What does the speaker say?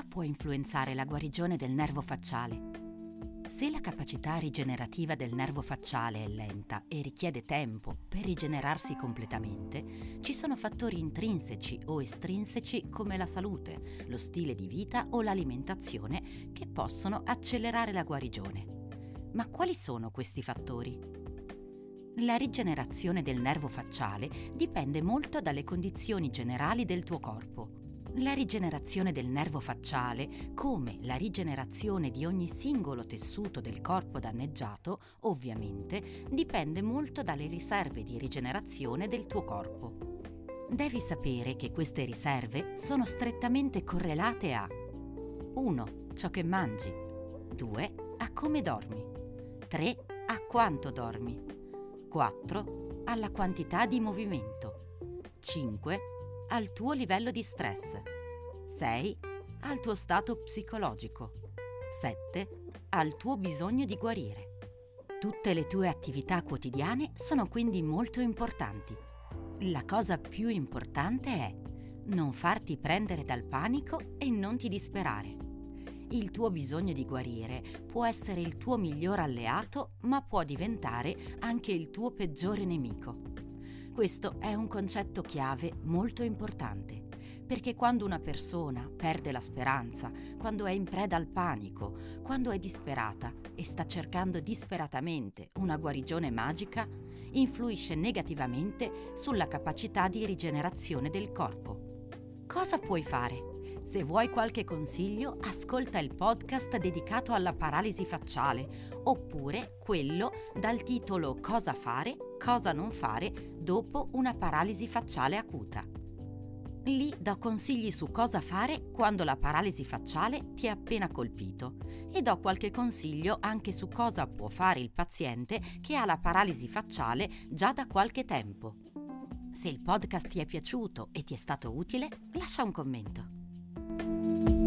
può influenzare la guarigione del nervo facciale? Se la capacità rigenerativa del nervo facciale è lenta e richiede tempo per rigenerarsi completamente, ci sono fattori intrinseci o estrinseci come la salute, lo stile di vita o l'alimentazione che possono accelerare la guarigione. Ma quali sono questi fattori? La rigenerazione del nervo facciale dipende molto dalle condizioni generali del tuo corpo la rigenerazione del nervo facciale, come la rigenerazione di ogni singolo tessuto del corpo danneggiato, ovviamente dipende molto dalle riserve di rigenerazione del tuo corpo. Devi sapere che queste riserve sono strettamente correlate a 1. ciò che mangi, 2. a come dormi, 3. a quanto dormi, 4. alla quantità di movimento, 5 al tuo livello di stress. 6. Al tuo stato psicologico. 7. Al tuo bisogno di guarire. Tutte le tue attività quotidiane sono quindi molto importanti. La cosa più importante è non farti prendere dal panico e non ti disperare. Il tuo bisogno di guarire può essere il tuo miglior alleato, ma può diventare anche il tuo peggiore nemico. Questo è un concetto chiave molto importante, perché quando una persona perde la speranza, quando è in preda al panico, quando è disperata e sta cercando disperatamente una guarigione magica, influisce negativamente sulla capacità di rigenerazione del corpo. Cosa puoi fare? Se vuoi qualche consiglio, ascolta il podcast dedicato alla paralisi facciale oppure quello dal titolo Cosa fare, cosa non fare dopo una paralisi facciale acuta. Lì do consigli su cosa fare quando la paralisi facciale ti è appena colpito e do qualche consiglio anche su cosa può fare il paziente che ha la paralisi facciale già da qualche tempo. Se il podcast ti è piaciuto e ti è stato utile, lascia un commento.